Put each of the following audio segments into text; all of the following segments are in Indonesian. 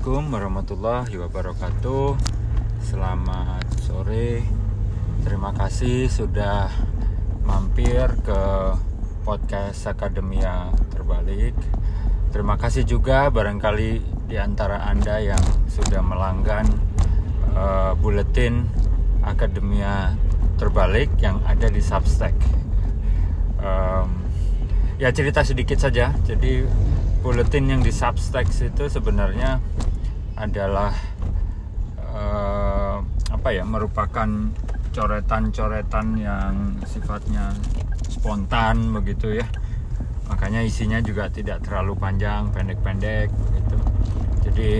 Assalamualaikum warahmatullahi wabarakatuh. Selamat sore. Terima kasih sudah mampir ke podcast Akademia Terbalik. Terima kasih juga barangkali di antara Anda yang sudah melanggan uh, buletin Akademia Terbalik yang ada di Substack. Um, Ya cerita sedikit saja. Jadi bulletin yang di Substack itu sebenarnya adalah uh, apa ya merupakan coretan-coretan yang sifatnya spontan begitu ya. Makanya isinya juga tidak terlalu panjang pendek-pendek begitu. Jadi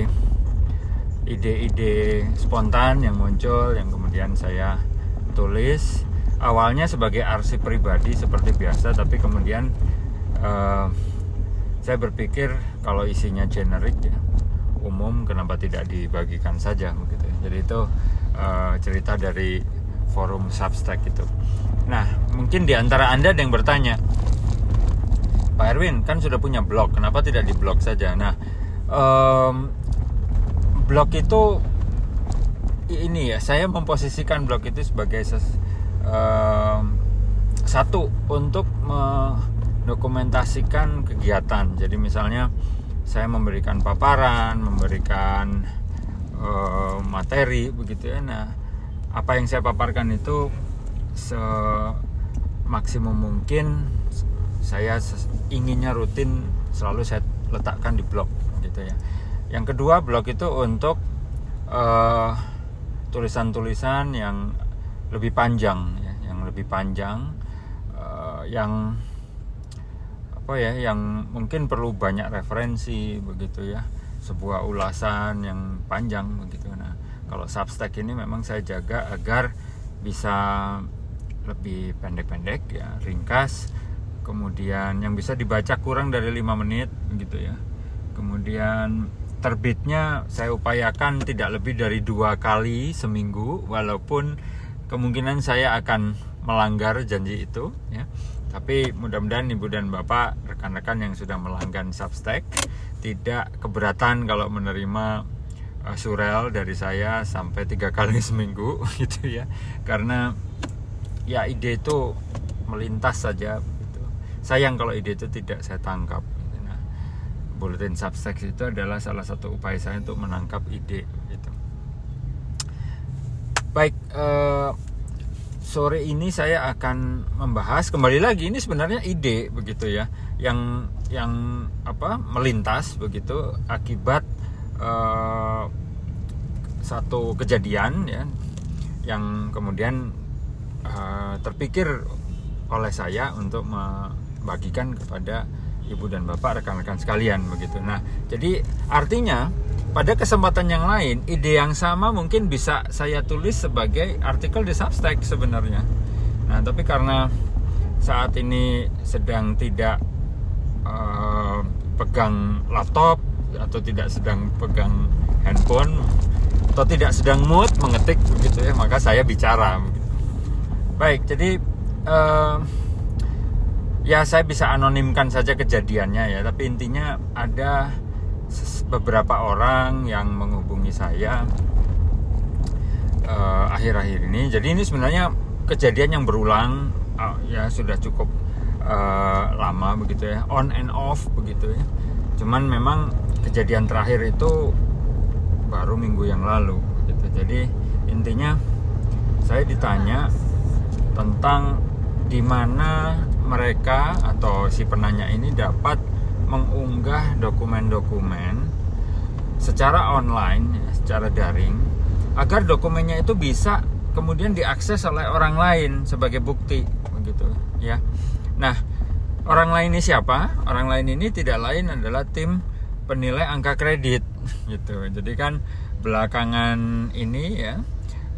ide-ide spontan yang muncul yang kemudian saya tulis awalnya sebagai arsip pribadi seperti biasa tapi kemudian uh, saya berpikir kalau isinya generik ya umum kenapa tidak dibagikan saja begitu ya. jadi itu uh, cerita dari forum Substack itu nah mungkin di antara anda ada yang bertanya Pak Erwin kan sudah punya blog kenapa tidak di blog saja nah um, blog itu ini ya saya memposisikan blog itu sebagai ses, um, satu untuk me, dokumentasikan kegiatan. Jadi misalnya saya memberikan paparan, memberikan uh, materi begitu ya. Nah, apa yang saya paparkan itu semaksimum mungkin saya inginnya rutin selalu saya letakkan di blog gitu ya. Yang kedua blog itu untuk tulisan-tulisan uh, yang lebih panjang ya, yang lebih panjang uh, yang apa ya yang mungkin perlu banyak referensi begitu ya. Sebuah ulasan yang panjang begitu. Nah kalau Substack ini memang saya jaga agar bisa lebih pendek-pendek ya ringkas. Kemudian yang bisa dibaca kurang dari lima menit gitu ya. Kemudian terbitnya saya upayakan tidak lebih dari dua kali seminggu walaupun kemungkinan saya akan melanggar janji itu ya tapi mudah-mudahan ibu dan bapak rekan-rekan yang sudah melanggan Substack tidak keberatan kalau menerima uh, surel dari saya sampai tiga kali seminggu gitu ya karena ya ide itu melintas saja gitu. sayang kalau ide itu tidak saya tangkap nah, bulletin Substack itu adalah salah satu upaya saya untuk menangkap ide gitu. baik uh, sore ini saya akan membahas kembali lagi ini sebenarnya ide begitu ya yang yang apa melintas begitu akibat uh, satu kejadian ya yang kemudian uh, terpikir oleh saya untuk membagikan kepada ibu dan bapak rekan-rekan sekalian begitu. Nah, jadi artinya pada kesempatan yang lain ide yang sama mungkin bisa saya tulis sebagai artikel di Substack sebenarnya. Nah tapi karena saat ini sedang tidak uh, pegang laptop atau tidak sedang pegang handphone atau tidak sedang mood mengetik begitu ya maka saya bicara baik jadi uh, ya saya bisa anonimkan saja kejadiannya ya tapi intinya ada beberapa orang yang menghubungi saya eh, akhir-akhir uh, ini. Jadi ini sebenarnya kejadian yang berulang uh, ya sudah cukup uh, lama begitu ya, on and off begitu ya. Cuman memang kejadian terakhir itu baru minggu yang lalu gitu. Jadi intinya saya ditanya tentang di mana mereka atau si penanya ini dapat mengunggah dokumen-dokumen secara online, secara daring, agar dokumennya itu bisa kemudian diakses oleh orang lain sebagai bukti, begitu ya. Nah, orang lain ini siapa? Orang lain ini tidak lain adalah tim penilai angka kredit, gitu. Jadi kan belakangan ini ya,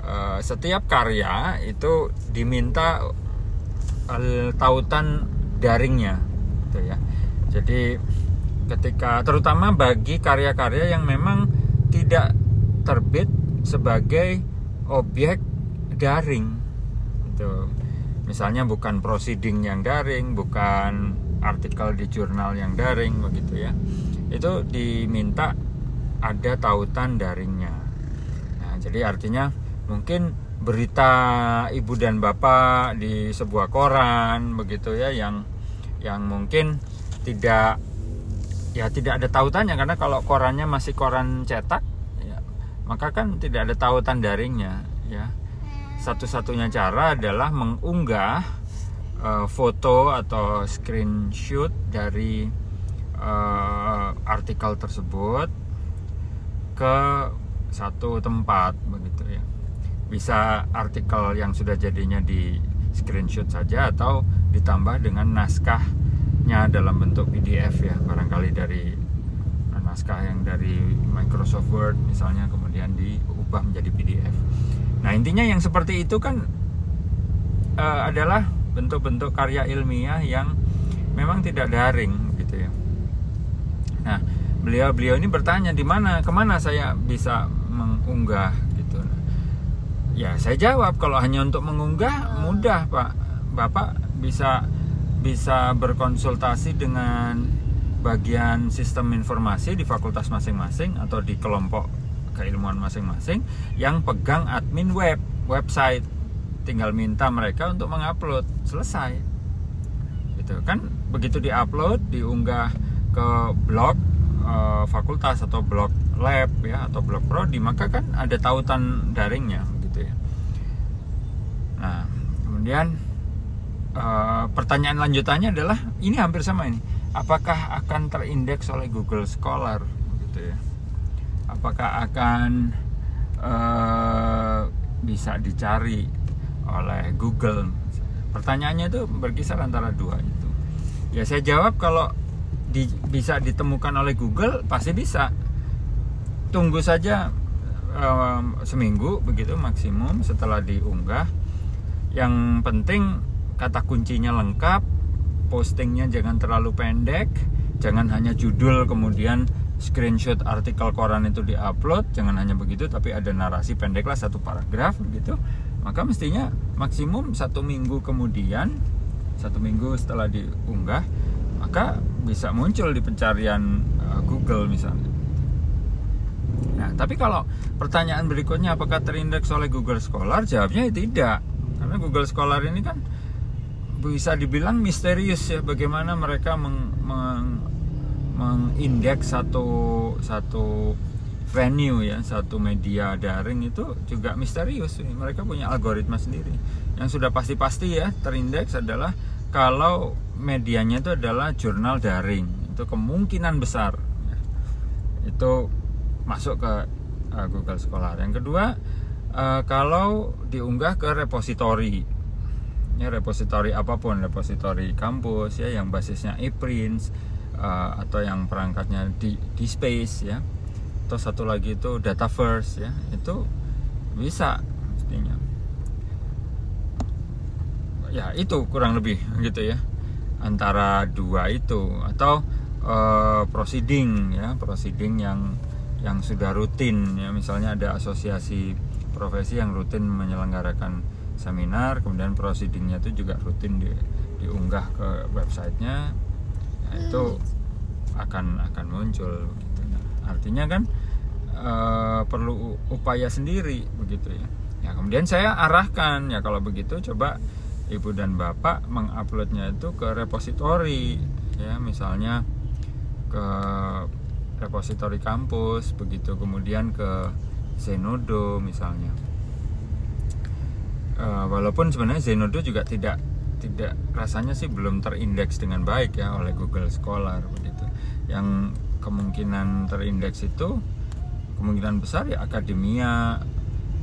eh, setiap karya itu diminta tautan daringnya, gitu ya jadi ketika terutama bagi karya-karya yang memang tidak terbit sebagai objek daring itu misalnya bukan proceeding yang daring bukan artikel di jurnal yang daring begitu ya itu diminta ada tautan daringnya. Nah, jadi artinya mungkin berita ibu dan bapak di sebuah koran begitu ya yang yang mungkin tidak ya tidak ada tautannya karena kalau korannya masih koran cetak ya, maka kan tidak ada tautan daringnya ya. Satu-satunya cara adalah mengunggah uh, foto atau screenshot dari uh, artikel tersebut ke satu tempat begitu ya. Bisa artikel yang sudah jadinya di screenshot saja atau ditambah dengan naskahnya dalam bentuk PDF ya barangkali dari naskah yang dari Microsoft Word misalnya kemudian diubah menjadi PDF. Nah intinya yang seperti itu kan uh, adalah bentuk-bentuk karya ilmiah yang memang tidak daring gitu ya. Nah beliau-beliau ini bertanya di mana ke mana saya bisa mengunggah Ya saya jawab kalau hanya untuk mengunggah mudah Pak. Bapak bisa bisa berkonsultasi dengan bagian sistem informasi di fakultas masing-masing atau di kelompok keilmuan masing-masing yang pegang admin web website. Tinggal minta mereka untuk mengupload, selesai. Gitu kan begitu diupload, diunggah ke blog uh, fakultas atau blog lab ya atau blog prodi maka kan ada tautan daringnya Nah, kemudian uh, pertanyaan lanjutannya adalah ini hampir sama ini. Apakah akan terindeks oleh Google Scholar gitu ya? Apakah akan uh, bisa dicari oleh Google? Pertanyaannya itu berkisar antara dua itu. Ya saya jawab kalau di, bisa ditemukan oleh Google pasti bisa. Tunggu saja um, seminggu begitu maksimum setelah diunggah yang penting kata kuncinya lengkap postingnya jangan terlalu pendek jangan hanya judul kemudian screenshot artikel koran itu diupload jangan hanya begitu tapi ada narasi pendek lah satu paragraf gitu maka mestinya maksimum satu minggu kemudian satu minggu setelah diunggah maka bisa muncul di pencarian uh, Google misalnya. Nah tapi kalau pertanyaan berikutnya apakah terindeks oleh Google Scholar? Jawabnya tidak. Karena Google Scholar ini kan bisa dibilang misterius ya bagaimana mereka meng, meng, mengindeks satu satu venue ya satu media daring itu juga misterius. Mereka punya algoritma sendiri. Yang sudah pasti-pasti ya terindeks adalah kalau medianya itu adalah jurnal daring. Itu kemungkinan besar. Itu masuk ke uh, Google Scholar. Yang kedua uh, kalau diunggah ke repositori ya repositori apa pun repositori kampus ya yang basisnya ePrints uh, atau yang perangkatnya di di space ya. Atau satu lagi itu Dataverse ya. Itu bisa mestinya. Ya itu kurang lebih gitu ya. Antara dua itu. Atau uh, proceeding ya. Proceeding yang yang sudah rutin ya. Misalnya ada asosiasi profesi yang rutin menyelenggarakan seminar kemudian proceedingnya itu juga rutin di, diunggah ke websitenya. Nah, itu akan akan muncul gitu. nah, artinya kan e, perlu upaya sendiri begitu ya. Ya kemudian saya arahkan. Ya kalau begitu coba ibu dan bapak menguploadnya itu ke repositori. Ya misalnya ke repositori kampus begitu. Kemudian ke Zenodo misalnya uh, walaupun sebenarnya Zenodo juga tidak tidak rasanya sih belum terindeks dengan baik ya oleh Google Scholar begitu. Yang kemungkinan terindeks itu kemungkinan besar ya akademia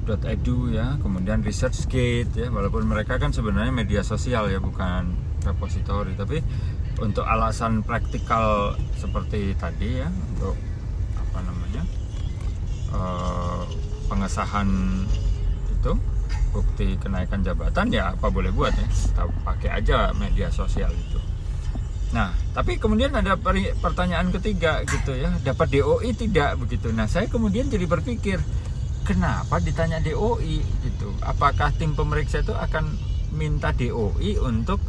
.edu ya kemudian ResearchGate ya walaupun mereka kan sebenarnya media sosial ya bukan repository. Tapi untuk alasan praktikal seperti tadi ya untuk apa namanya uh, pengesahan itu bukti kenaikan jabatan ya apa boleh buat ya? Kita pakai aja media sosial itu. Nah tapi kemudian ada pertanyaan ketiga gitu ya. Dapat DOI tidak? Begitu. Nah saya kemudian jadi berpikir kenapa ditanya DOI gitu? Apakah tim pemeriksa itu akan minta DOI untuk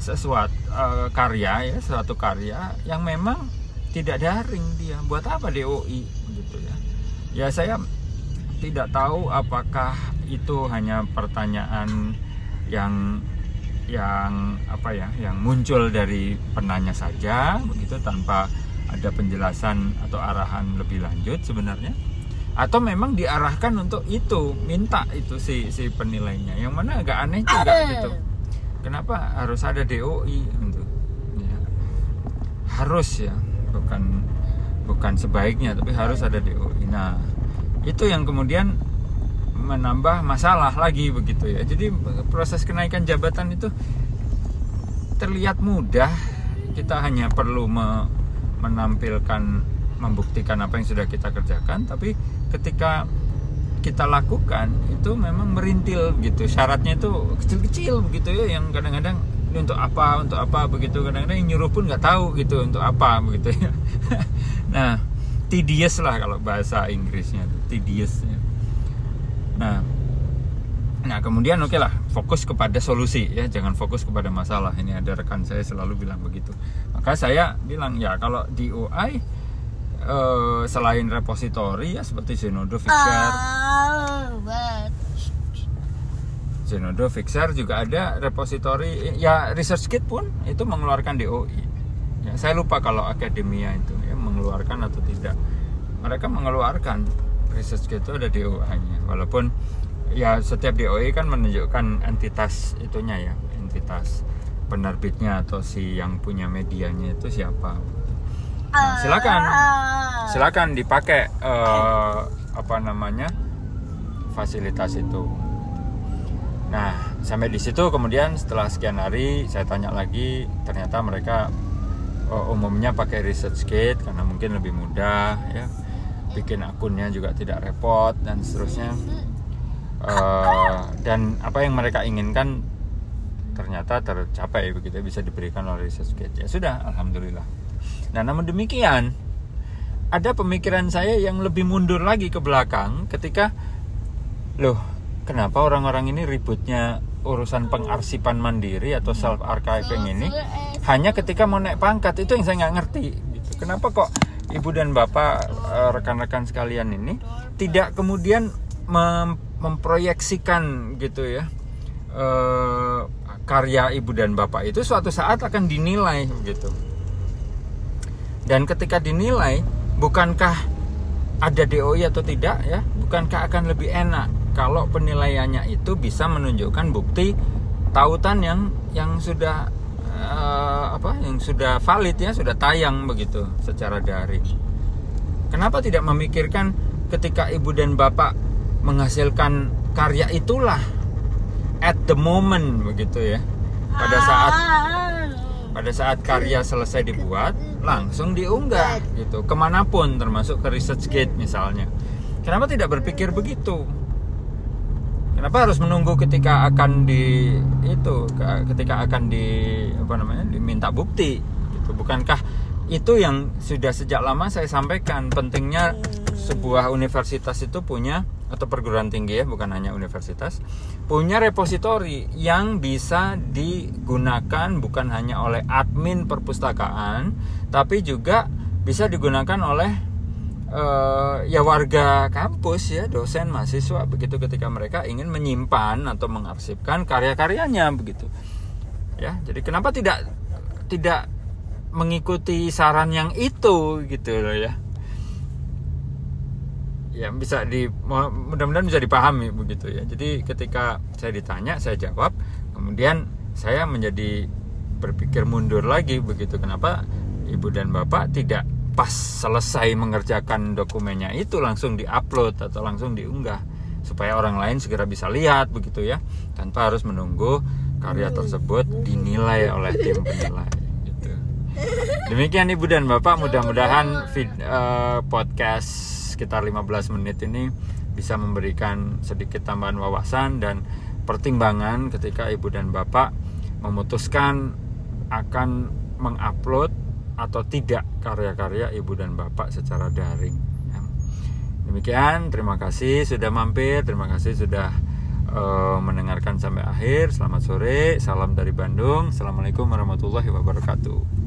sesuatu uh, karya ya suatu karya yang memang tidak daring dia? Buat apa DOI gitu ya saya tidak tahu apakah itu hanya pertanyaan yang yang apa ya yang muncul dari penanya saja begitu tanpa ada penjelasan atau arahan lebih lanjut sebenarnya. Atau memang diarahkan untuk itu minta itu si si penilainya. Yang mana agak aneh juga gitu. Kenapa harus ada DOI untuk ya. harus ya bukan bukan sebaiknya tapi harus ada DOI nah itu yang kemudian menambah masalah lagi begitu ya. Jadi proses kenaikan jabatan itu terlihat mudah. Kita hanya perlu me menampilkan membuktikan apa yang sudah kita kerjakan. Tapi ketika kita lakukan itu memang merintil gitu syaratnya itu kecil-kecil begitu ya yang kadang-kadang untuk apa untuk apa begitu. Kadang-kadang yang nyuruh pun nggak tahu gitu untuk apa begitu ya. Nah tedious lah kalau bahasa Inggrisnya tedious ya. Nah. Nah kemudian oke okay lah fokus kepada solusi ya. Jangan fokus kepada masalah. Ini ada rekan saya selalu bilang begitu. Maka saya bilang ya kalau di UI uh, selain repositori ya seperti Zenodo Fixer. Oh, Zenodo Fixer juga ada repositori. Ya Research Kit pun itu mengeluarkan DOI ya, saya lupa kalau akademia itu ya mengeluarkan atau tidak. Mereka mengeluarkan Research Kit itu ada DOI-nya walaupun ya setiap DOI kan menunjukkan entitas itunya ya entitas penerbitnya atau si yang punya medianya itu siapa. Nah, silakan. Silakan dipakai uh, apa namanya fasilitas itu. Nah sampai di situ kemudian setelah sekian hari saya tanya lagi ternyata mereka uh, umumnya pakai research kit karena mungkin lebih mudah ya bikin akunnya juga tidak repot dan seterusnya. Uh, dan apa yang mereka inginkan ternyata tercapai begitu bisa diberikan oleh research kit ya sudah alhamdulillah. Nah namun demikian ada pemikiran saya yang lebih mundur lagi ke belakang ketika loh kenapa orang-orang ini ributnya urusan pengarsipan mandiri atau self archiving ini hanya ketika mau naik pangkat? Itu yang saya nggak ngerti gitu. kenapa kok ibu dan bapak eh, rekan-rekan sekalian ini tidak kemudian mem memproyeksikan gitu ya eh, karya ibu dan bapak itu suatu saat akan dinilai gitu. Dan ketika dinilai, bukankah ada DOI atau tidak ya? Bukankah akan lebih enak kalau penilaiannya itu bisa menunjukkan bukti tautan yang yang sudah uh, apa? Yang sudah valid ya, sudah tayang begitu secara daring. Kenapa tidak memikirkan ketika ibu dan bapak menghasilkan karya itulah at the moment begitu ya? Pada saat pada saat karya selesai dibuat langsung diunggah gitu. Ke mana pun termasuk ke research gate misalnya. Kenapa tidak berpikir begitu kenapa harus menunggu ketika akan di itu ketika akan di apa namanya diminta bukti? Gitu. Bukankah itu yang sudah sejak lama saya sampaikan pentingnya sebuah universitas itu punya atau perguruan tinggi ya bukan hanya universitas punya repositori yang bisa digunakan bukan hanya oleh admin perpustakaan tapi juga bisa digunakan oleh uh, ya warga kampus ya dosen mahasiswa begitu ketika mereka ingin menyimpan atau mengarsipkan karya-karyanya begitu. Ya jadi kenapa tidak tidak mengikuti saran yang itu gitu loh ya. Ya bisa di mudah-mudahan bisa dipahami begitu ya. Jadi ketika saya ditanya saya jawab kemudian saya menjadi berpikir mundur lagi begitu. Kenapa ibu dan bapak tidak pas selesai mengerjakan dokumennya itu langsung diupload atau langsung diunggah supaya orang lain segera bisa lihat begitu ya tanpa harus menunggu karya tersebut dinilai oleh tim penilai gitu. demikian ibu dan bapak mudah-mudahan uh, podcast sekitar 15 menit ini bisa memberikan sedikit tambahan wawasan dan pertimbangan ketika ibu dan bapak memutuskan akan mengupload atau tidak karya-karya ibu dan bapak secara daring. Ya. Demikian, terima kasih sudah mampir, terima kasih sudah uh, mendengarkan sampai akhir. Selamat sore, salam dari Bandung. Assalamualaikum warahmatullahi wabarakatuh.